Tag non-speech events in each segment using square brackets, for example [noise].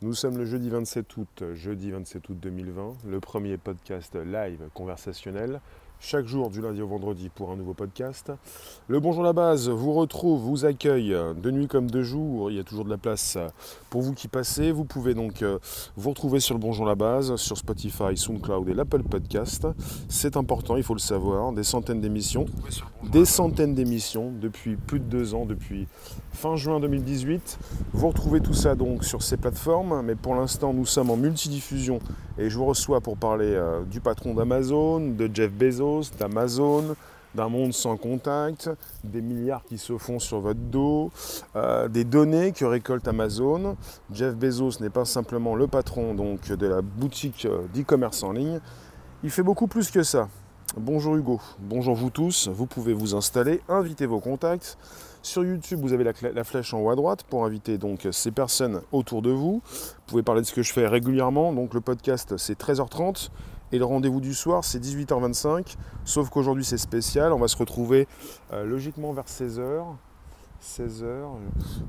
Nous sommes le jeudi 27 août, jeudi 27 août 2020, le premier podcast live conversationnel chaque jour du lundi au vendredi pour un nouveau podcast. Le Bonjour la base vous retrouve, vous accueille de nuit comme de jour. Il y a toujours de la place pour vous qui passez. Vous pouvez donc euh, vous retrouver sur le Bonjour la base, sur Spotify, SoundCloud et l'Apple Podcast. C'est important, il faut le savoir. Des centaines d'émissions. Des centaines d'émissions depuis plus de deux ans, depuis fin juin 2018. Vous retrouvez tout ça donc sur ces plateformes. Mais pour l'instant, nous sommes en multidiffusion et je vous reçois pour parler euh, du patron d'Amazon, de Jeff Bezos, d'Amazon, d'un monde sans contact, des milliards qui se font sur votre dos, euh, des données que récolte Amazon. Jeff Bezos n'est pas simplement le patron donc, de la boutique euh, d'e-commerce en ligne, il fait beaucoup plus que ça. Bonjour Hugo, bonjour vous tous, vous pouvez vous installer, inviter vos contacts. Sur YouTube, vous avez la, flèche en haut à droite pour inviter donc ces personnes autour de vous. Vous pouvez parler de ce que je fais régulièrement. Donc le podcast, c'est 13h30 et le rendez-vous du soir, c'est 18h25. Sauf qu'aujourd'hui, c'est spécial. On va se retrouver euh, logiquement vers 16h. 16h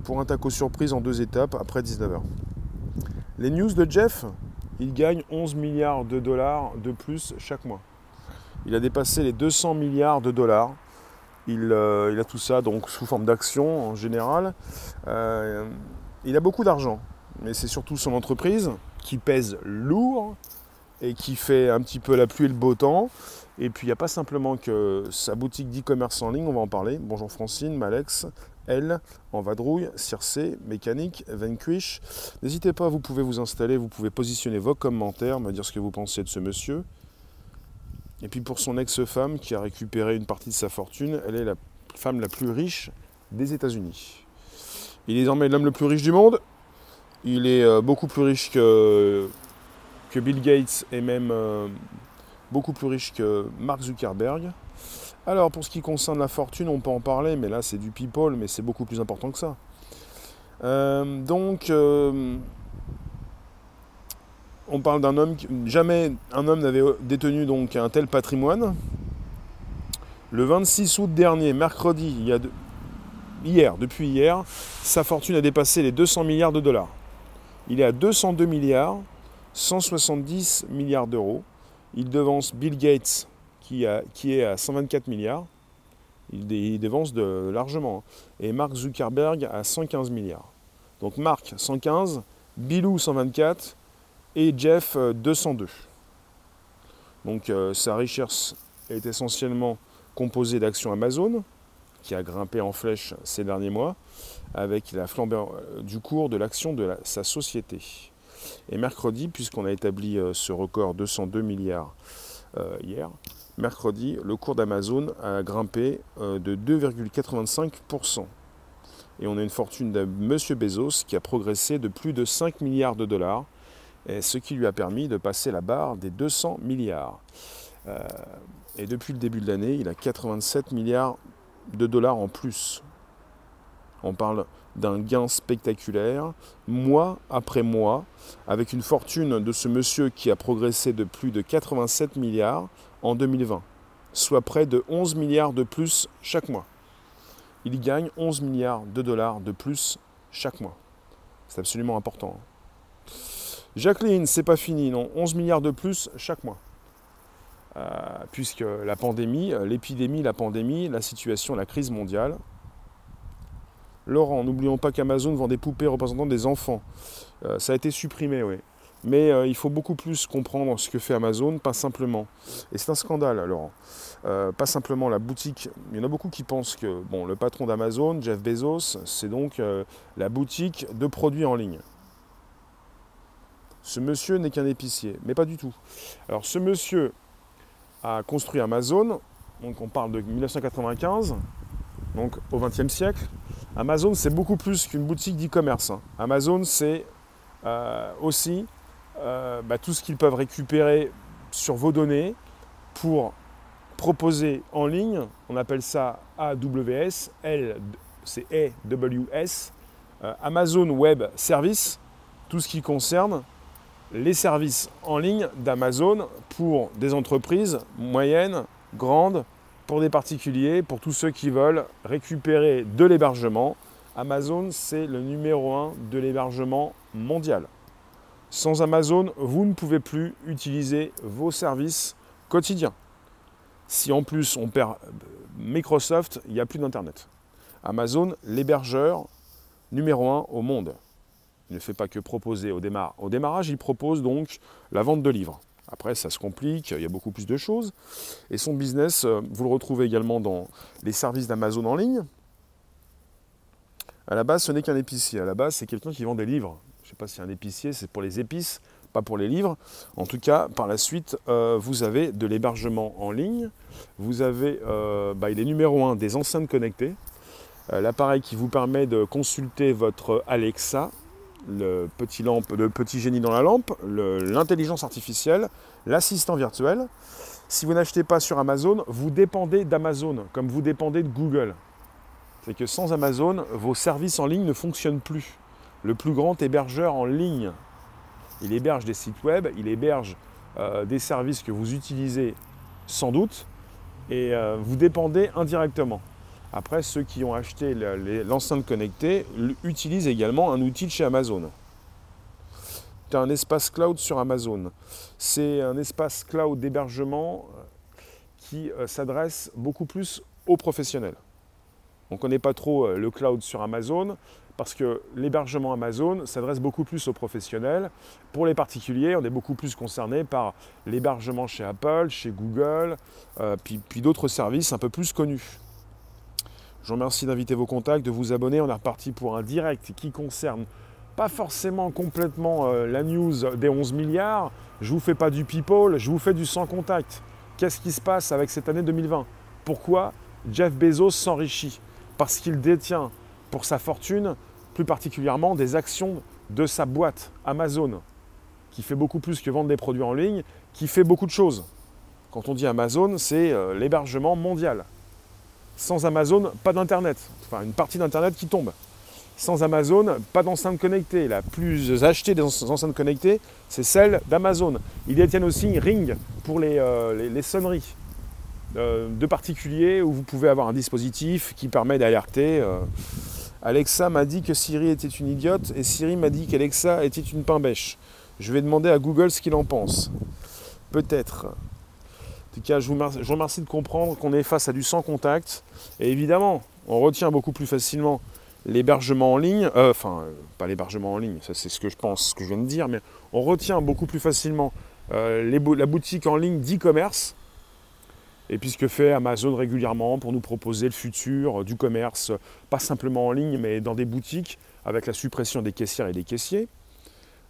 pour un taco surprise en deux étapes après 19h. Les news de Jeff, il gagne 11 milliards de dollars de plus chaque mois. Il a dépassé les 200 milliards de dollars. Euh, il, a tout ça donc sous forme d'action en général. Euh, il a beaucoup d'argent, mais c'est surtout son entreprise qui pèse lourd et qui fait un petit peu la pluie et le beau temps. Et puis il n'y a pas simplement que sa boutique d'e-commerce en ligne, on va en parler. Bonjour Francine, Malex, elle, en vadrouille, Circé, Mécanique, Vanquish. N'hésitez pas, vous pouvez vous installer, vous pouvez positionner vos commentaires, me dire ce que vous pensez de ce monsieur. Et puis pour son ex-femme qui a récupéré une partie de sa fortune, elle est la femme la plus riche des États-Unis. Il est désormais l'homme le plus riche du monde. Il est euh, beaucoup plus riche que, que Bill Gates et même euh, beaucoup plus riche que Mark Zuckerberg. Alors pour ce qui concerne la fortune, on peut en parler, mais là c'est du people, mais c'est beaucoup plus important que ça. Euh, donc on parle d'un homme, jamais un homme n'avait détenu donc un tel patrimoine. Le 26 août dernier, mercredi, il y a hier, depuis hier, sa fortune a dépassé les 200 milliards de dollars. Il est à 202 milliards, 170 milliards d'euros. Il devance Bill Gates qui, est à 124 milliards. Il, devance de, largement. Hein. Et Mark Zuckerberg à 115 milliards. Donc Mark 115, Billou 124, et Jeff 202. Euh, Donc euh, sa richesse est essentiellement composée d'actions Amazon, qui a grimpé en flèche ces derniers mois, avec la flambeur euh, du cours de l'action de sa société. Et mercredi, puisqu'on a établi ce record 202 milliards hier, mercredi, le cours d'Amazon a grimpé de 2,85%. Et on a une fortune de M. Bezos qui a progressé de plus de 5 milliards de dollars ce qui lui a permis de passer la barre des 200 milliards. Euh, et depuis le début de l'année, il a 87 milliards de dollars en plus. On parle d'un gain spectaculaire, mois après mois, avec une fortune de ce monsieur qui a progressé de plus de 87 milliards en 2020, soit près de 11 milliards de plus chaque mois. Il gagne 11 milliards de dollars de plus chaque mois. C'est absolument important. Jacqueline, c'est pas fini, non 11 milliards de plus chaque mois. Euh, puisque la pandémie, l'épidémie, la pandémie, la situation, la crise mondiale. Laurent, n'oublions pas qu'Amazon vend des poupées représentant des enfants. Euh, ça a été supprimé, oui. Mais il faut beaucoup plus comprendre ce que fait Amazon, pas simplement. Et c'est un scandale, Laurent. pas simplement la boutique. Il y en a beaucoup qui pensent que le patron d'Amazon, Jeff Bezos, c'est donc la boutique de produits en ligne. Ce monsieur n'est qu'un épicier, mais pas du tout. Alors ce monsieur a construit Amazon, donc on parle de 1995, donc au XXe siècle. Amazon, c'est beaucoup plus qu'une boutique d'e-commerce. Hein. Amazon, c'est euh, aussi euh, bah, tout ce qu'ils peuvent récupérer sur vos données pour proposer en ligne. On appelle ça AWS, L, c'est AWS, euh, Amazon Web Service, tout ce qui concerne les services en ligne d'Amazon pour des entreprises moyennes, grandes, pour des particuliers, pour tous ceux qui veulent récupérer de l'hébergement. Amazon, c'est le numéro un de l'hébergement mondial. Sans Amazon, vous ne pouvez plus utiliser vos services quotidiens. Si en plus on perd euh, Microsoft, il n'y a plus d'Internet. Amazon, l'hébergeur numéro un au monde. Il ne fait pas que proposer au. Au démarrage, il propose donc la vente de livres. Après, ça se complique, il y a beaucoup plus de choses. Et son business, euh, vous le retrouvez également dans les services d'Amazon en ligne. À la base, ce n'est qu'un épicier. À la base, c'est quelqu'un qui vend des livres. Je ne sais pas si un épicier, c'est pour les épices, pas pour les livres. En tout cas, par la suite, euh, vous avez de l'hébergement en ligne. Vous avez, euh, bah, il est numéro un des enceintes connectées. L'appareil qui vous permet de consulter votre Alexa, le petit, génie dans la lampe, l'intelligence artificielle, l'assistant virtuel. Si vous n'achetez pas sur Amazon, vous dépendez d'Amazon, comme vous dépendez de Google. C'est que sans Amazon, vos services en ligne ne fonctionnent plus. Le plus grand hébergeur en ligne, il héberge des sites web, il héberge euh, des services que vous utilisez sans doute, et euh, vous dépendez indirectement. Après, ceux qui ont acheté l'enceinte connectée utilisent également un outil de chez Amazon. Tu as un espace cloud sur Amazon. C'est un espace cloud d'hébergement euh, qui euh, s'adresse beaucoup plus aux professionnels. On ne connaît pas trop euh, le cloud sur Amazon parce que l'hébergement Amazon s'adresse beaucoup plus aux professionnels. Pour les particuliers, on est beaucoup plus concerné par l'hébergement chez Apple, chez Google, puis d'autres services un peu plus connus. Je vous remercie d'inviter vos contacts, de vous abonner. On est reparti pour un direct qui concerne pas forcément complètement euh, la news des 11 milliards. Je vous fais pas du people, je vous fais du sans contact. Qu'est-ce qui se passe avec cette année 2020 Pourquoi Jeff Bezos s'enrichit? Parce qu'il détient pour sa fortune, plus particulièrement des actions de sa boîte Amazon, qui fait beaucoup plus que vendre des produits en ligne, qui fait beaucoup de choses. Quand on dit Amazon, c'est euh, l'hébergement mondial. Sans Amazon, pas d'Internet. Enfin, une partie d'Internet qui tombe. Sans Amazon, pas d'enceinte connectée. La plus achetée des enceintes connectées, c'est celle d'Amazon. Ils détiennent aussi Ring pour les, euh, sonneries euh, de particuliers où vous pouvez avoir un dispositif qui permet d'alerter. Euh. Alexa m'a dit que Siri était une idiote et Siri m'a dit qu'Alexa était une pain. Je vais demander à Google ce qu'il en pense. Peut-être. En tout cas, je vous, remercie, de comprendre qu'on est face à du sans contact. Et évidemment, on retient beaucoup plus facilement l'hébergement en ligne, euh, enfin, pas l'hébergement en ligne, ça c'est ce que je pense, ce que je viens de dire, mais on retient beaucoup plus facilement euh, la boutique en ligne d'e-commerce, et puis ce que fait Amazon régulièrement pour nous proposer le futur du commerce, pas simplement en ligne, mais dans des boutiques, avec la suppression des caissières et des caissiers.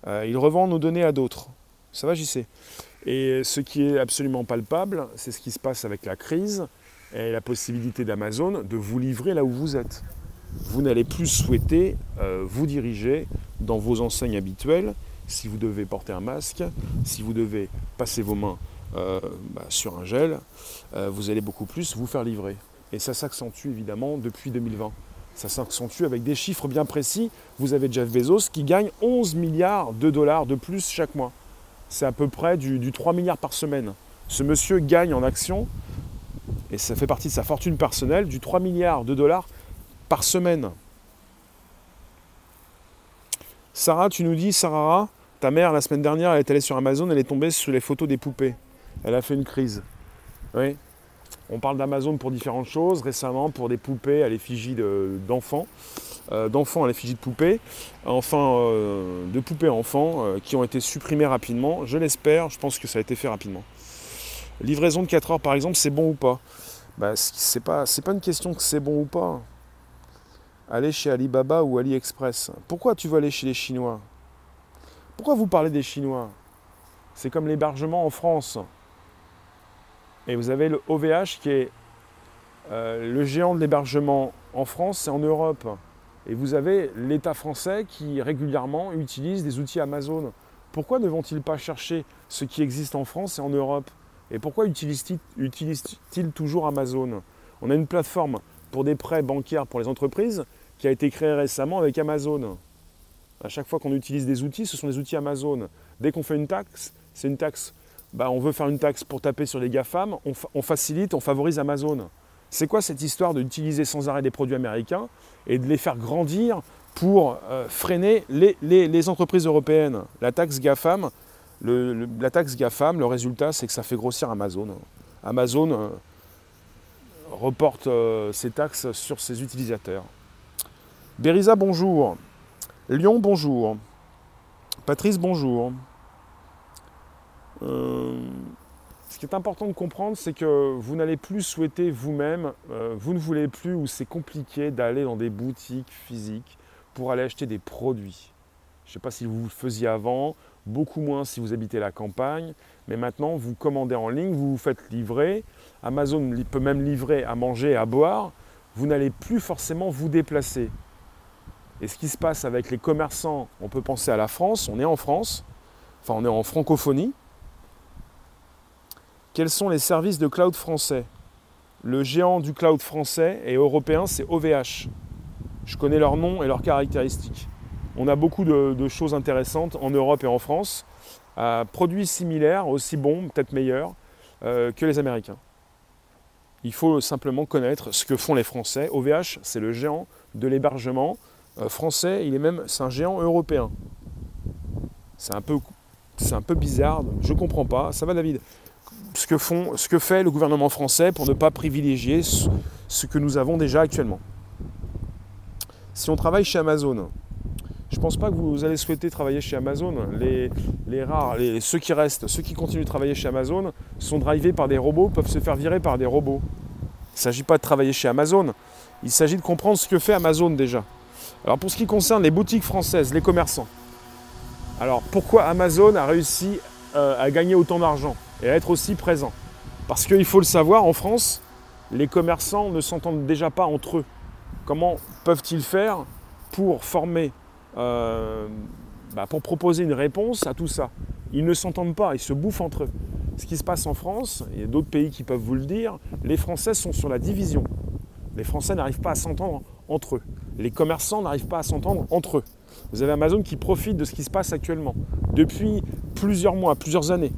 Euh, ils revendent nos données à d'autres. Ça va, j'y sais. Et ce qui est absolument palpable, c'est ce qui se passe avec la crise et la possibilité d'Amazon de vous livrer là où vous êtes. Vous n'allez plus souhaiter euh, vous diriger dans vos enseignes habituelles si vous devez porter un masque, si vous devez passer vos mains euh, bah, sur un gel, euh, vous allez beaucoup plus vous faire livrer. Et ça s'accentue évidemment depuis 2020. Ça s'accentue avec des chiffres bien précis. Vous avez Jeff Bezos qui gagne 11 milliards de dollars de plus chaque mois c'est à peu près du, 3 milliards par semaine. Ce monsieur gagne en actions, et ça fait partie de sa fortune personnelle, du 3 milliards de dollars par semaine. Sarah, tu nous dis, Sarah, ta mère, la semaine dernière, elle est allée sur Amazon, elle est tombée sur les photos des poupées. Elle a fait une crise. Oui. On parle d'Amazon pour différentes choses, récemment pour des poupées à l'effigie d'enfants. Euh, d'enfants à l'effigie de poupées, enfin euh, de poupées enfants euh, qui ont été supprimées rapidement. Je l'espère, je pense que ça a été fait rapidement. Livraison de 4 heures par exemple, c'est bon ou pas? Bah, c'est pas, pas une question que c'est bon ou pas. Aller chez Alibaba ou AliExpress. Pourquoi tu veux aller chez les Chinois? Pourquoi vous parlez des Chinois? C'est comme l'hébergement en France. Et vous avez le OVH qui est le géant de l'hébergement en France et en Europe. Et vous avez l'État français qui régulièrement utilise des outils Amazon. Pourquoi ne vont-ils pas chercher ce qui existe en France et en Europe? Et pourquoi utilisent-ils toujours Amazon? On a une plateforme pour des prêts bancaires pour les entreprises qui a été créée récemment avec Amazon. À chaque fois qu'on utilise des outils, ce sont des outils Amazon. Dès qu'on fait une taxe, c'est une taxe. Bah, on veut faire une taxe pour taper sur les GAFAM, on facilite, on favorise Amazon. C'est quoi cette histoire d'utiliser sans arrêt des produits américains et de les faire grandir pour freiner les, entreprises européennes? La taxe GAFAM, le, la taxe GAFAM, le résultat, c'est que ça fait grossir Amazon. Amazon reporte ses taxes sur ses utilisateurs. Berisa, bonjour. Lyon, bonjour. Patrice, bonjour. Euh, ce qui est important de comprendre, c'est que vous n'allez plus souhaiter vous-même, euh, vous ne voulez plus ou c'est compliqué d'aller dans des boutiques physiques pour aller acheter des produits. Je ne sais pas si vous le faisiez avant, beaucoup moins si vous habitez la campagne, mais maintenant vous commandez en ligne, vous vous faites livrer, Amazon peut même livrer à manger et à boire, vous n'allez plus forcément vous déplacer. Et ce qui se passe avec les commerçants, on peut penser à la France, on est en France, enfin on est en francophonie. Quels sont les services de cloud français Le géant du cloud français et européen, c'est OVH. Je connais leurs noms et leurs caractéristiques. On a beaucoup de, choses intéressantes en Europe et en France, à produits similaires, aussi bons, peut-être meilleurs, euh, que les Américains. Il faut simplement connaître ce que font les Français. OVH, c'est le géant de l'hébergement euh, français, il est même, c'est un géant européen. C'est un peu bizarre, je ne comprends pas. Ça va David? Ce que, font, ce que fait le gouvernement français pour ne pas privilégier ce, que nous avons déjà actuellement. Si on travaille chez Amazon, je ne pense pas que vous allez souhaiter travailler chez Amazon. Les, rares, ceux qui restent, ceux qui continuent de travailler chez Amazon sont drivés par des robots, peuvent se faire virer par des robots. Il ne s'agit pas de travailler chez Amazon, il s'agit de comprendre ce que fait Amazon déjà. Alors pour ce qui concerne les boutiques françaises, les commerçants, alors pourquoi Amazon a réussi euh, à gagner autant d'argent? Et à être aussi présent Parce qu'il faut le savoir, en France, les commerçants ne s'entendent déjà pas entre eux. Comment peuvent-ils faire pour former, euh, bah, pour proposer une réponse à tout ça? Ils ne s'entendent pas, ils se bouffent entre eux. Ce qui se passe en France, il y a d'autres pays qui peuvent vous le dire, les Français sont sur la division. Les Français n'arrivent pas à s'entendre entre eux. Les commerçants n'arrivent pas à s'entendre entre eux. Vous avez Amazon qui profite de ce qui se passe actuellement, depuis plusieurs mois, plusieurs années.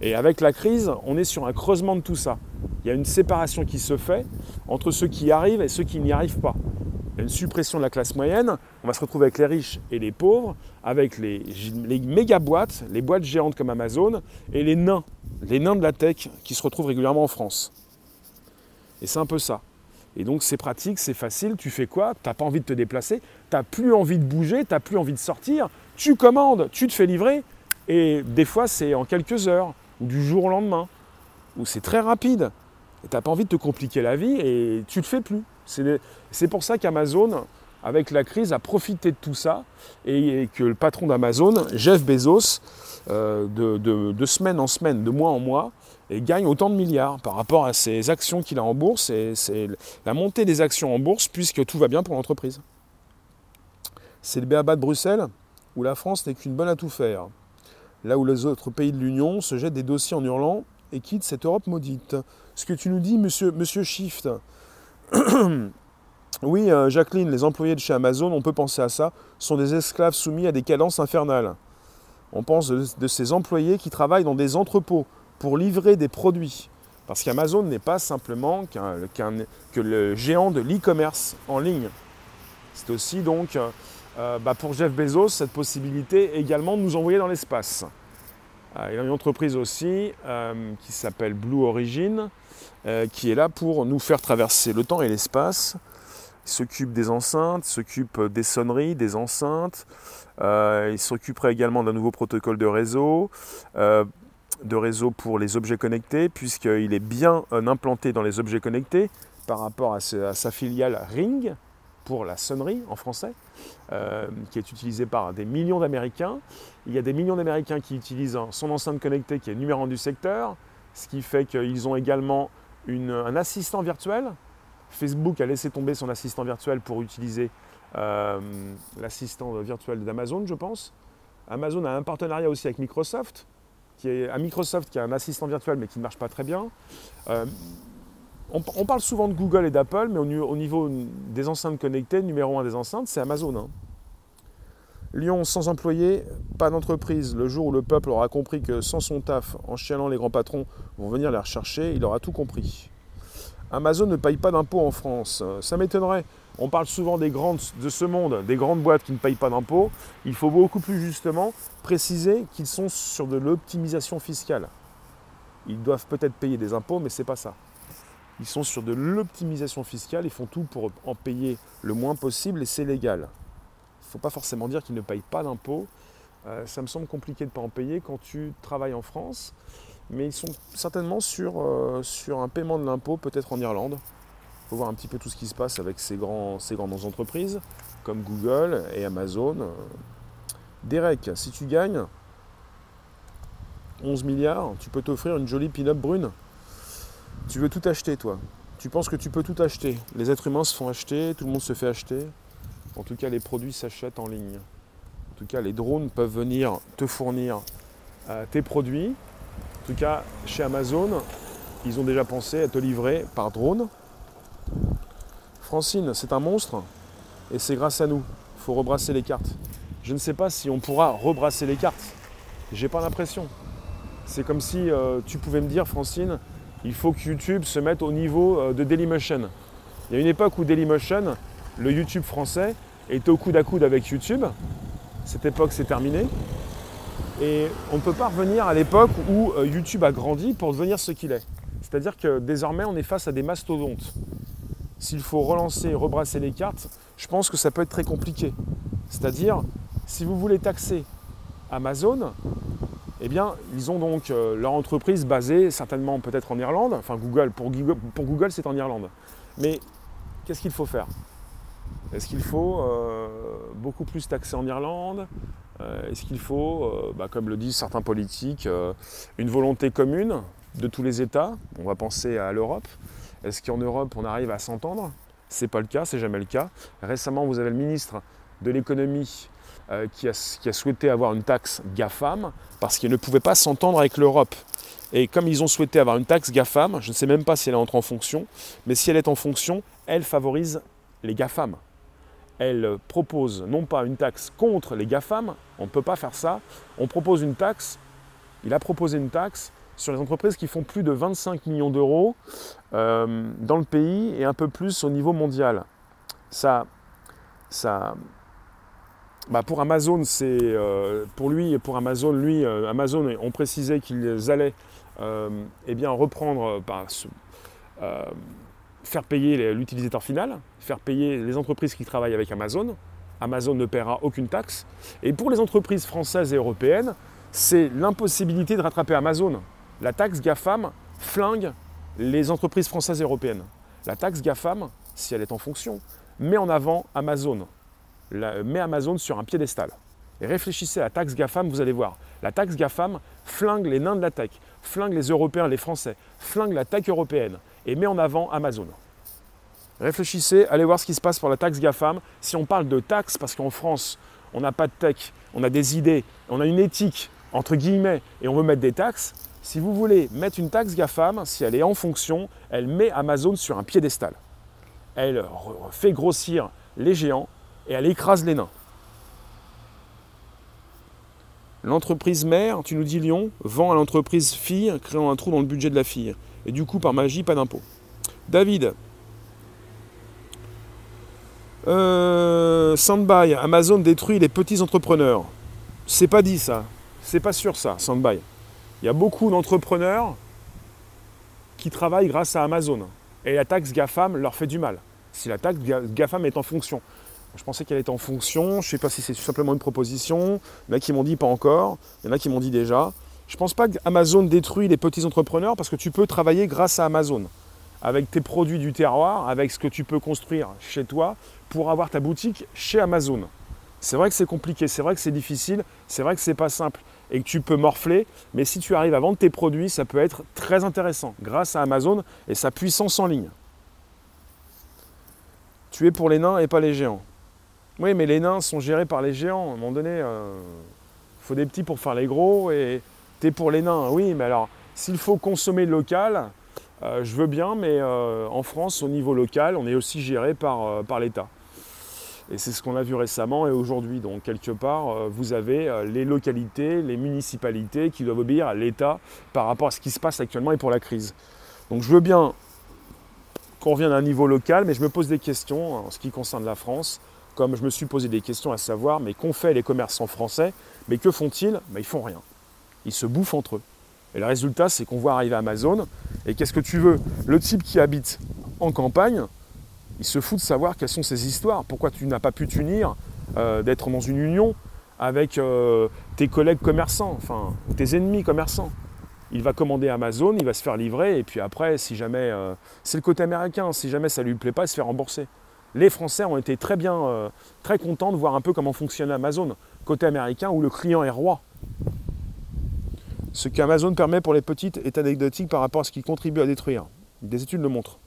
Et avec la crise, on est sur un creusement de tout ça. Il y a une séparation qui se fait entre ceux qui y arrivent et ceux qui n'y arrivent pas. Il y a une suppression de la classe moyenne, on va se retrouver avec les riches et les pauvres, avec les, les méga boîtes, les boîtes géantes comme Amazon, et les nains, les nains de la tech qui se retrouvent régulièrement en France. Et c'est un peu ça. Et donc c'est pratique, c'est facile, tu fais quoi? Tu n'as pas envie de te déplacer, tu n'as plus envie de bouger, tu n'as plus envie de sortir, tu commandes, tu te fais livrer, et des fois c'est en quelques heures, ou du jour au lendemain, ou c'est très rapide, et tu n'as pas envie de te compliquer la vie, et tu ne le fais plus. C'est pour ça qu'Amazon, avec la crise, a profité de tout ça, et, que le patron d'Amazon, Jeff Bezos, euh, de semaine en semaine, de mois en mois, gagne autant de milliards par rapport à ses actions qu'il a en bourse. Et c'est la montée des actions en bourse puisque tout va bien pour l'entreprise. C'est le BABA de Bruxelles où la France n'est qu'une bonne à tout faire. Là où les autres pays de l'Union se jettent des dossiers en hurlant et quittent cette Europe maudite. Ce que tu nous dis, monsieur, monsieur Shift. [coughs] oui, euh, Jacqueline, les employés de chez Amazon, on peut penser à ça, sont des esclaves soumis à des cadences infernales. On pense de ces employés qui travaillent dans des entrepôts pour livrer des produits. Parce qu'Amazon n'est pas simplement que le géant de l'e-commerce en ligne. C'est aussi donc euh, bah, pour Jeff Bezos cette possibilité également de nous envoyer dans l'espace. Euh, il y a une entreprise aussi euh, qui s'appelle Blue Origin, qui est là pour nous faire traverser le temps et l'espace. Il s'occupe des enceintes, s'occupe des sonneries, des enceintes. il s'occuperait également d'un nouveau protocole de réseau de réseau pour les objets connectés, puisqu'il est bien implanté dans les objets connectés par rapport à, sa filiale Ring, pour la sonnerie en français, euh, qui est utilisée par des millions d'Américains. Il y a des millions d'Américains qui utilisent son enceinte connectée qui est numéro 1 du secteur, ce qui fait qu'ils ont également un assistant virtuel. Facebook a laissé tomber son assistant virtuel pour utiliser euh, l'assistant virtuel d'Amazon, je pense. Amazon a un partenariat aussi avec Microsoft qui est à Microsoft, qui a un assistant virtuel mais qui ne marche pas très bien. Euh, on, parle souvent de Google et d'Apple, mais au, niveau des enceintes connectées, numéro un des enceintes, c'est Amazon. Hein. Lyon sans employés, pas d'entreprise. Le jour où le peuple aura compris que sans son taf, en chialant les grands patrons vont venir les rechercher, il aura tout compris. Amazon ne paye pas d'impôts en France. Ça m'étonnerait. On parle souvent des grandes de ce monde, des grandes boîtes qui ne payent pas d'impôts. Il faut beaucoup plus justement préciser qu'ils sont sur de l'optimisation fiscale. Ils doivent peut-être payer des impôts, mais ce n'est pas ça. Ils sont sur de l'optimisation fiscale, ils font tout pour en payer le moins possible et c'est légal. Il ne faut pas forcément dire qu'ils ne payent pas d'impôts. Euh, ça me semble compliqué de ne pas en payer quand tu travailles en France, mais ils sont certainement sur, euh, sur un paiement de l'impôt, peut-être en Irlande. Il faut voir un petit peu tout ce qui se passe avec ces, ces grandes entreprises comme Google et Amazon. Derek, si tu gagnes 11 milliards, tu peux t'offrir une jolie pin-up brune. Tu veux tout acheter, toi. Tu penses que tu peux tout acheter. Les êtres humains se font acheter, tout le monde se fait acheter. En tout cas, les produits s'achètent en ligne. En tout cas, les drones peuvent venir te fournir euh, tes produits. En tout cas, chez Amazon, ils ont déjà pensé à te livrer par drone. Francine, c'est un monstre et c'est grâce à nous. Il faut rebrasser les cartes. Je ne sais pas si on pourra rebrasser les cartes. J'ai pas l'impression. C'est comme si euh, tu pouvais me dire, Francine, il faut que YouTube se mette au niveau euh, de Dailymotion. Il y a une époque où Dailymotion, le YouTube français, était au coude à coude avec YouTube. Cette époque s'est terminée. Et on ne peut pas revenir à l'époque où euh, YouTube a grandi pour devenir ce qu'il est. C'est-à-dire que désormais, on est face à des mastodontes. S'il faut relancer, rebrasser les cartes, je pense que ça peut être très compliqué. C'est-à-dire, si vous voulez taxer Amazon, eh bien, ils ont donc euh, leur entreprise basée certainement peut-être en Irlande. Enfin, Google, pour Google, c'est en Irlande. Mais qu'est-ce qu'il faut faire? Est-ce qu'il faut euh, beaucoup plus taxer en Irlande? Euh, Est-ce qu'il faut, bah, comme le disent certains politiques, une volonté commune de tous les États? On va penser à l'Europe. Est-ce qu'en Europe, on arrive à s'entendre? Ce n'est pas le cas, c'est jamais le cas. Récemment, vous avez le ministre de l'économie euh, qui, a, souhaité avoir une taxe GAFAM parce qu'il ne pouvait pas s'entendre avec l'Europe. Et comme ils ont souhaité avoir une taxe GAFAM, je ne sais même pas si elle entre en fonction, mais si elle est en fonction, elle favorise les GAFAM. Elle propose non pas une taxe contre les GAFAM, on ne peut pas faire ça, on propose une taxe, il a proposé une taxe sur les entreprises qui font plus de 25 millions d'euros euh, dans le pays et un peu plus au niveau mondial. Ça, ça, bah, pour Amazon, c'est euh, pour lui et pour Amazon, lui, euh, Amazon ont précisé qu'ils allaient euh, eh reprendre, bah, faire payer l'utilisateur final, faire payer les entreprises qui travaillent avec Amazon. Amazon ne paiera aucune taxe. Et pour les entreprises françaises et européennes, c'est l'impossibilité de rattraper Amazon. La taxe GAFAM flingue les entreprises françaises et européennes. La taxe GAFAM, si elle est en fonction, met en avant Amazon met Amazon sur un piédestal. Et réfléchissez à la taxe GAFAM, vous allez voir. La taxe GAFAM flingue les nains de la tech, flingue les Européens, les Français, flingue la tech européenne et met en avant Amazon. Réfléchissez, allez voir ce qui se passe pour la taxe GAFAM. Si on parle de taxe, parce qu'en France, on n'a pas de tech, on a des idées, on a une éthique, entre guillemets, et on veut mettre des taxes, si vous voulez mettre une taxe GAFAM, si elle est en fonction, elle met Amazon sur un piédestal. Elle fait grossir les géants et elle écrase les nains. L'entreprise mère, tu nous dis Lyon, vend à l'entreprise fille, créant un trou dans le budget de la fille. Et du coup, par magie, pas d'impôt. David. Euh, Sandby, Amazon détruit les petits entrepreneurs. C'est pas dit ça. C'est pas sûr ça, Sandby. Il y a beaucoup d'entrepreneurs qui travaillent grâce à Amazon. Et la taxe GAFAM leur fait du mal. Si la taxe GAFAM est en fonction. Je pensais qu'elle était en fonction. Je ne sais pas si c'est simplement une proposition. Il y en a qui m'ont dit pas encore. Il y en a qui m'ont dit déjà. Je ne pense pas que Amazon détruit les petits entrepreneurs parce que tu peux travailler grâce à Amazon. Avec tes produits du terroir, avec ce que tu peux construire chez toi pour avoir ta boutique chez Amazon. C'est vrai que c'est compliqué, c'est vrai que c'est difficile, c'est vrai que c'est pas simple et que tu peux morfler, mais si tu arrives à vendre tes produits, ça peut être très intéressant grâce à Amazon et sa puissance en ligne. Tu es pour les nains et pas les géants. Oui, mais les nains sont gérés par les géants. À un moment donné, il euh, faut des petits pour faire les gros et t'es pour les nains. Oui, mais alors, s'il faut consommer local, euh, je veux bien, mais euh, en France, au niveau local, on est aussi géré par, par l'État. Et c'est ce qu'on a vu récemment et aujourd'hui. Donc, quelque part, vous avez les localités, les municipalités qui doivent obéir à l'État par rapport à ce qui se passe actuellement et pour la crise. Donc, je veux bien qu'on revienne à un niveau local, mais je me pose des questions en ce qui concerne la France, comme je me suis posé des questions à savoir, mais qu'ont fait les commerçants français Mais que font-ils? Ben, Ils font rien. Ils se bouffent entre eux. Et le résultat, c'est qu'on voit arriver Amazon, et qu'est-ce que tu veux? Le type qui habite en campagne, il se fout de savoir quelles sont ses histoires, pourquoi tu n'as pas pu t'unir, euh, d'être dans une union avec euh, tes collègues commerçants, enfin tes ennemis commerçants? Il va commander Amazon, il va se faire livrer, et puis après, si jamais, euh, c'est le côté américain, si jamais ça lui plaît pas, il se fait rembourser. Les Français ont été très bien, très contents de voir un peu comment fonctionne Amazon, côté américain où le client est roi. Ce qu'Amazon permet pour les petites est anecdotique par rapport à ce qu'il contribue à détruire. Des études le montrent.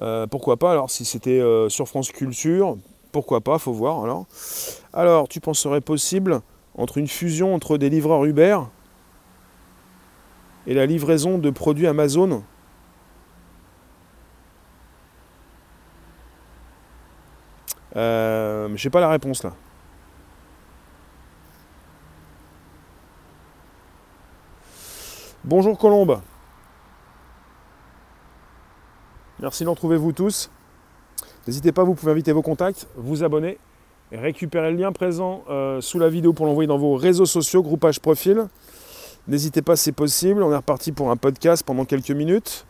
Euh, pourquoi pas? Alors, si c'était euh, sur France Culture, pourquoi pas? Faut voir. Alors, alors, tu penserais possible entre une fusion entre des livreurs Uber et la livraison de produits Amazon euh, Je n'ai pas la réponse là. Bonjour Colombe. Merci d'en trouver vous tous. N'hésitez pas, vous pouvez inviter vos contacts, vous abonner récupérer le lien présent euh, sous la vidéo pour l'envoyer dans vos réseaux sociaux, groupage profil. N'hésitez pas, c'est possible. On est reparti pour un podcast pendant quelques minutes.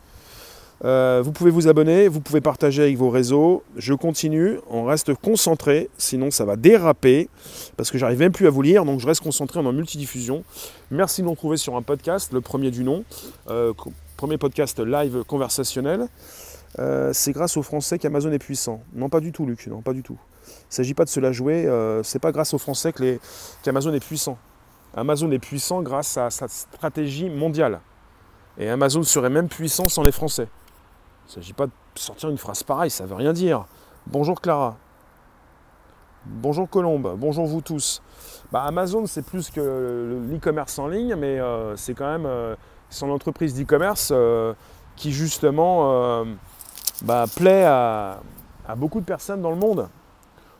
Euh, vous pouvez vous abonner, vous pouvez partager avec vos réseaux. Je continue, on reste concentré, sinon ça va déraper, parce que j'arrive même plus à vous lire, donc je reste concentré en multidiffusion. Merci de nous retrouver sur un podcast, le premier du nom, euh, premier podcast live conversationnel. Euh, c'est grâce aux Français qu'Amazon est puissant. Non, pas du tout, Luc, non, pas du tout. Il ne s'agit pas de se la jouer, c'est pas grâce aux Français qu'Amazon est puissant. Amazon est puissant grâce à sa stratégie mondiale. Et Amazon serait même puissant sans les Français. Il ne s'agit pas de sortir une phrase pareille, ça ne veut rien dire. Bonjour Clara. Bonjour Colombe. Bonjour vous tous. Bah, Amazon, c'est plus que l'e-commerce en ligne, mais euh, c'est quand même son entreprise d'e-commerce qui justement bah, plaît à, beaucoup de personnes dans le monde.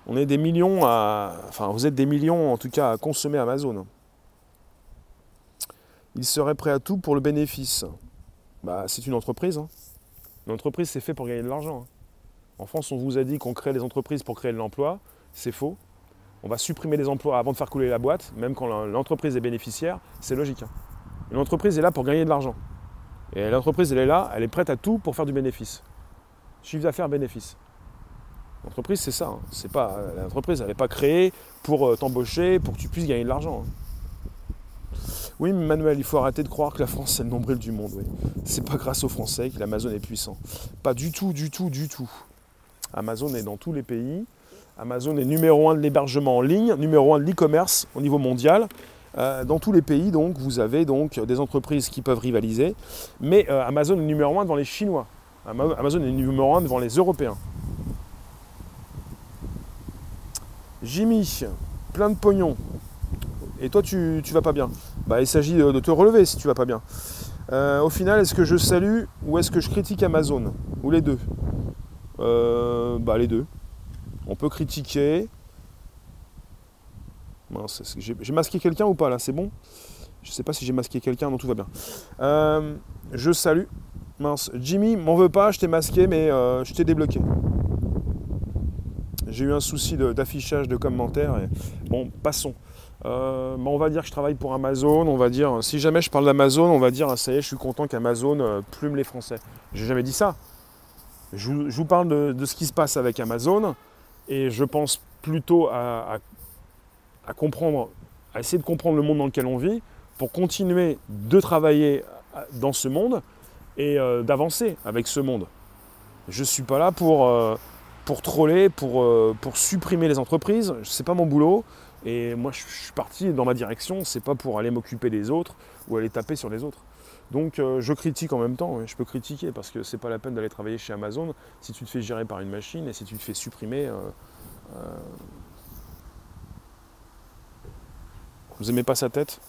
On est des millions à. Enfin, vous êtes des millions en tout cas à consommer Amazon. Il serait prêt à tout pour le bénéfice. Bah, c'est une entreprise. Hein. Une entreprise, c'est fait pour gagner de l'argent. Hein. En France, on vous a dit qu'on crée des entreprises pour créer de l'emploi. C'est faux. On va supprimer les emplois avant de faire couler la boîte, même quand l'entreprise est bénéficiaire. C'est logique. Hein. Une entreprise est là pour gagner de l'argent. Et l'entreprise, elle est là, elle est prête à tout pour faire du bénéfice. Chiffre d'affaires, bénéfice. L'entreprise, c'est ça. Hein. C'est pas, euh, l'entreprise, elle n'est pas créée pour euh, t'embaucher, pour que tu puisses gagner de l'argent. Oui, Manuel, il faut arrêter de croire que la France, c'est le nombril du monde. Oui. C'est pas grâce aux Français que l'Amazon est puissant. Pas du tout, du tout, du tout. Amazon est dans tous les pays. Amazon est numéro un de l'hébergement en ligne, numéro un de l'e-commerce au niveau mondial. Euh, dans tous les pays, donc, vous avez donc des entreprises qui peuvent rivaliser. Mais Amazon est numéro un devant les Chinois. Amazon est numéro 1 devant les Européens. Jimmy, plein de pognon. Et toi, tu, tu vas pas bien? Bah, il s'agit de, te relever si tu vas pas bien. Euh, au final, est-ce que je salue ou est-ce que je critique Amazon? Ou les deux? Euh, Bah, les deux. On peut critiquer. J'ai masqué quelqu'un ou pas là? C'est bon? Je sais pas si j'ai masqué quelqu'un, non, tout va bien. Euh, je salue Mince, Jimmy, m'en veux pas, je t'ai masqué, mais je t'ai débloqué. J'ai eu un souci d'affichage de, commentaires. Bon, passons. Euh, on va dire que je travaille pour Amazon. On va dire, si jamais je parle d'Amazon, on va dire, ça y est, je suis content qu'Amazon euh, plume les Français. J'ai jamais dit ça. Je, vous parle de, ce qui se passe avec Amazon et je pense plutôt à, à, comprendre, à essayer de comprendre le monde dans lequel on vit pour continuer de travailler dans ce monde et euh, d'avancer avec ce monde. Je ne suis pas là pour, euh, pour troller, pour, euh, pour supprimer les entreprises. Ce n'est pas mon boulot. Et moi, je suis parti dans ma direction. C'est pas pour aller m'occuper des autres ou aller taper sur les autres. Donc, je critique en même temps. Je peux critiquer parce que c'est pas la peine d'aller travailler chez Amazon si tu te fais gérer par une machine et si tu te fais supprimer. Vous aimez pas sa tête?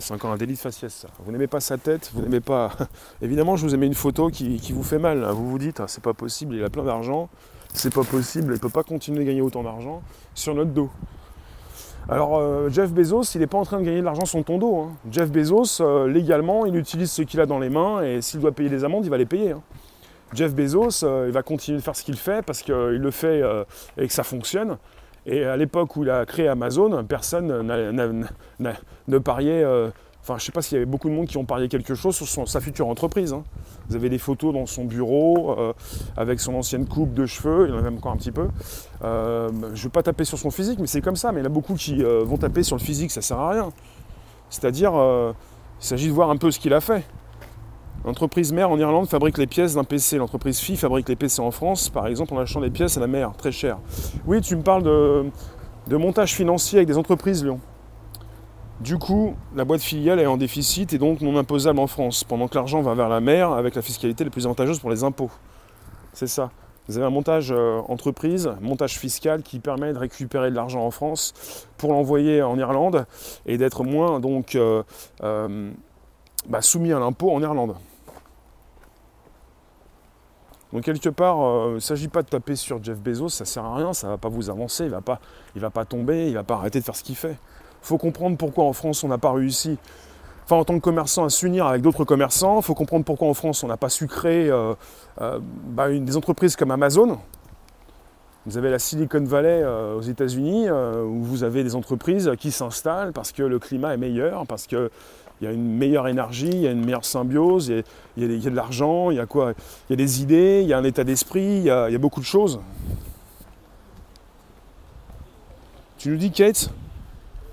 C'est encore un délit de faciès ça. Vous n'aimez pas sa tête, vous n'aimez pas. [laughs] Évidemment, je vous ai mis une photo qui, vous fait mal. Vous vous dites, ah, c'est pas possible, il a plein d'argent, c'est pas possible, il peut pas continuer à gagner autant d'argent sur notre dos. Alors, euh, Jeff Bezos, il n'est pas en train de gagner de l'argent sur ton dos. Hein. Jeff Bezos, euh, légalement, il utilise ce qu'il a dans les mains et s'il doit payer des amendes, il va les payer. Hein. Jeff Bezos, euh, il va continuer de faire ce qu'il fait parce qu'il le fait et que ça fonctionne. Et à l'époque où il a créé Amazon, personne ne pariait. Enfin, je ne sais pas s'il y avait beaucoup de monde qui ont parié quelque chose sur sa future entreprise. hein. Vous avez des photos dans son bureau euh, avec son ancienne coupe de cheveux, il en a même encore un petit peu. Euh, je ne veux pas taper sur son physique, mais c'est comme ça. Mais il y en a beaucoup qui euh, vont taper sur le physique, ça sert à rien. C'est-à-dire, il s'agit de voir un peu ce qu'il a fait. L'entreprise mère en Irlande fabrique les pièces d'un PC. L'entreprise fille fabrique les PC en France, par exemple en achetant des pièces à la mère, très cher. Oui, tu me parles de, de montage financier avec des entreprises, Lyon. Du coup, la boîte filiale est en déficit et donc non imposable en France, pendant que l'argent va vers la mère avec la fiscalité la plus avantageuse pour les impôts. C'est ça. Vous avez un montage euh, entreprise, montage fiscal qui permet de récupérer de l'argent en France pour l'envoyer en Irlande et d'être moins donc euh, euh, bah, soumis à l'impôt en Irlande. Donc quelque part, il ne s'agit pas de taper sur Jeff Bezos, ça sert à rien, ça ne va pas vous avancer, il ne va, va pas tomber, il ne va pas arrêter de faire ce qu'il fait. Il faut comprendre pourquoi en France on n'a pas réussi, enfin en tant que commerçant, à s'unir avec d'autres commerçants. Il faut comprendre pourquoi en France on n'a pas su créer euh, euh, bah, des entreprises comme Amazon. Vous avez la Silicon Valley euh, aux États-Unis euh, où vous avez des entreprises qui s'installent parce que le climat est meilleur, parce qu'il y a une meilleure énergie, il y a une meilleure symbiose, il y a, il il de l'argent, il y a quoi Il y a des idées, il y a un état d'esprit, il il y a beaucoup de choses. Tu nous dis, Kate,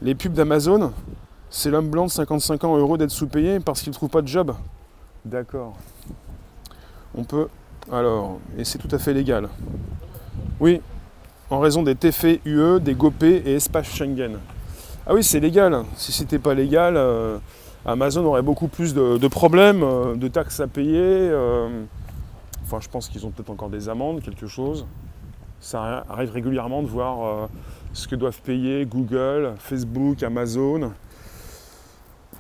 les pubs d'Amazon, c'est l'homme blanc de 55 ans heureux d'être sous-payé parce qu'il ne trouve pas de job. D'accord. On peut. Alors, et c'est tout à fait légal. Oui, en raison des TFUE, des GOP et espace Schengen. Ah oui, c'est légal. Si c'était pas légal, euh, Amazon aurait beaucoup plus de, de problèmes, euh, de taxes à payer. euh, enfin, je pense qu'ils ont peut-être encore des amendes, quelque chose. Ça arrive régulièrement de voir euh, ce que doivent payer Google, Facebook, Amazon.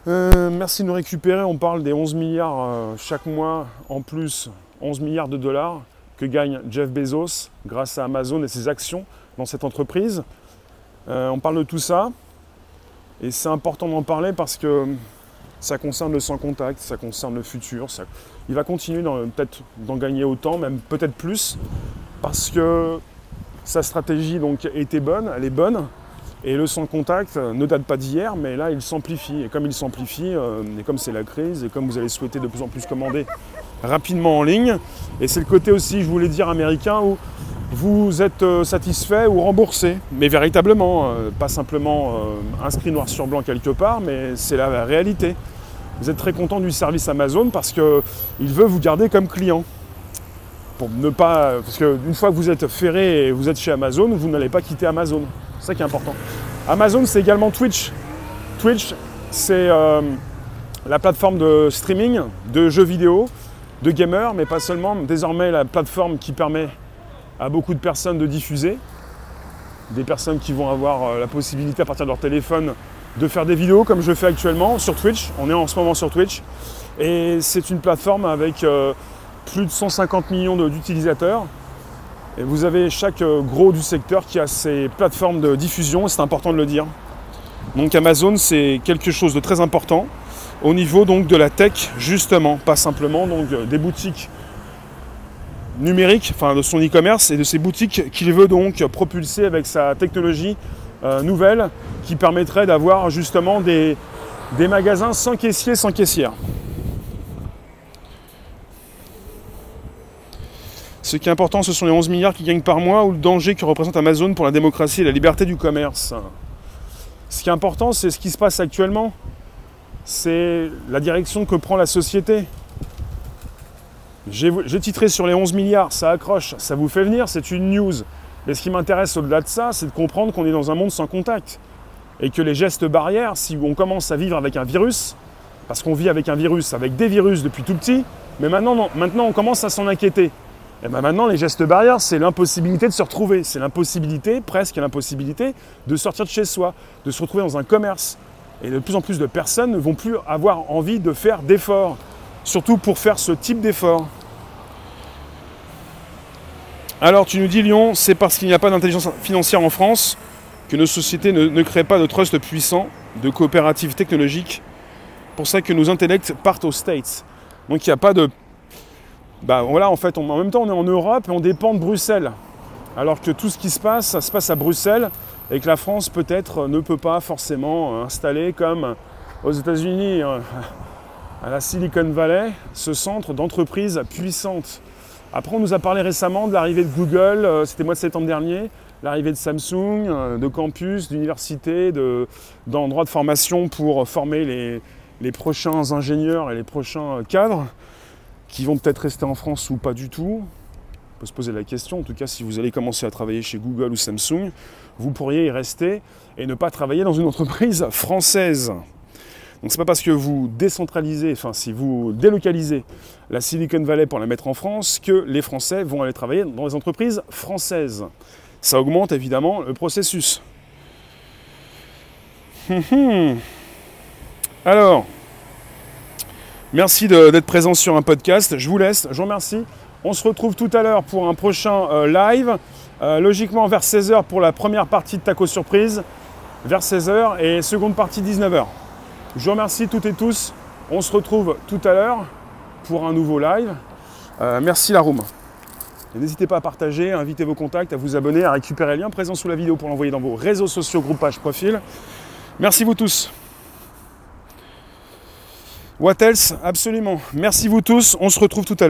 Euh, merci de nous récupérer. On parle des 11 milliards euh, chaque mois en plus, 11 milliards de dollars que gagne Jeff Bezos grâce à Amazon et ses actions dans cette entreprise. On parle de tout ça et c'est important d'en parler parce que ça concerne le sans contact, ça concerne le futur. ça- Il va continuer peut-être d'en gagner autant, même peut-être plus, parce que sa stratégie était bonne, elle est bonne, et le sans contact euh, ne date pas d'hier, mais là il s'amplifie. Et comme il s'amplifie, euh, et comme c'est la crise, et comme vous allez souhaiter de plus en plus commander rapidement en ligne, et c'est le côté aussi, je voulais dire, américain, où vous êtes euh, satisfait ou remboursé, mais véritablement, pas simplement inscrit noir sur blanc quelque part, mais c'est la réalité. Vous êtes très content du service Amazon parce qu'il veut vous garder comme client. Pour ne pas. Parce qu'une fois que vous êtes ferré et vous êtes chez Amazon, vous n'allez pas quitter Amazon. C'est ça qui est important. Amazon, c'est également Twitch. Twitch, c'est euh, la plateforme de streaming, de jeux vidéo, de gamers, mais pas seulement. Désormais, la plateforme qui permet à beaucoup de personnes de diffuser. Des personnes qui vont avoir euh, la possibilité à partir de leur téléphone de faire des vidéos comme je fais actuellement sur Twitch. On est en ce moment sur Twitch. Et c'est une plateforme avec euh, plus de 150 millions d'utilisateurs. Et vous avez chaque euh, gros du secteur qui a ses plateformes de diffusion, c'est important de le dire. Donc Amazon, c'est quelque chose de très important au niveau donc de la tech, justement, pas simplement euh, des boutiques numériques, enfin de son e-commerce et de ces boutiques qu'il veut donc propulser avec sa technologie euh, nouvelle qui permettrait d'avoir justement des, des magasins sans caissier, sans caissière. Ce qui est important, ce sont les 11 milliards qui gagnent par mois ou le danger que représente Amazon pour la démocratie et la liberté du commerce. Ce qui est important, c'est ce qui se passe actuellement. C'est la direction que prend la société. J'ai titré sur les 11 milliards, ça accroche, ça vous fait venir, c'est une news. Mais ce qui m'intéresse au-delà de ça, c'est de comprendre qu'on est dans un monde sans contact. Et que les gestes barrières, si on commence à vivre avec un virus, parce qu'on vit avec un virus, avec des virus depuis tout petit, mais maintenant, non, maintenant on commence à s'en inquiéter. Et bien maintenant, les gestes barrières, c'est l'impossibilité de se retrouver. C'est l'impossibilité, presque l'impossibilité, de sortir de chez soi, de se retrouver dans un commerce. Et de plus en plus de personnes ne vont plus avoir envie de faire d'efforts, surtout pour faire ce type d'effort. Alors tu nous dis Lyon, c'est parce qu'il n'y a pas d'intelligence financière en France que nos sociétés ne, créent pas de trust puissants, de coopératives technologiques. Pour ça que nos intellects partent aux States. Donc il n'y a pas de bah voilà, en fait, en même temps, on est en Europe et on dépend de Bruxelles. Alors que tout ce qui se passe, ça se passe à Bruxelles et que la France peut-être ne peut pas forcément installer comme aux États-Unis, euh, à la Silicon Valley, ce centre d'entreprise puissante. Après, on nous a parlé récemment de l'arrivée de Google, euh, c'était mois de septembre dernier, l'arrivée de Samsung, euh, de campus, d'universités, d'endroits de, formation pour former les, les, prochains ingénieurs et les prochains cadres qui vont peut-être rester en France ou pas du tout. On peut se poser la question, en tout cas si vous allez commencer à travailler chez Google ou Samsung, vous pourriez y rester et ne pas travailler dans une entreprise [laughs] française. Donc c'est pas parce que vous décentralisez, enfin si vous délocalisez la Silicon Valley pour la mettre en France que les Français vont aller travailler dans les entreprises françaises. Ça augmente évidemment le processus. Hum, hum. Alors, merci d'être présent sur un podcast. Je vous laisse, je vous remercie. On se retrouve tout à l'heure pour un prochain euh, live. Euh, logiquement vers 16h pour la première partie de Taco Surprise. Vers 16h et seconde partie 19h. Je vous remercie toutes et tous. On se retrouve tout à l'heure pour un nouveau live. Euh, merci la room. N'hésitez pas à partager, à inviter vos contacts, à vous abonner, à récupérer le lien présent sous la vidéo pour l'envoyer dans vos réseaux sociaux, groupe, page, profil. Merci vous tous. What else? Absolument. Merci vous tous. On se retrouve tout à l'heure.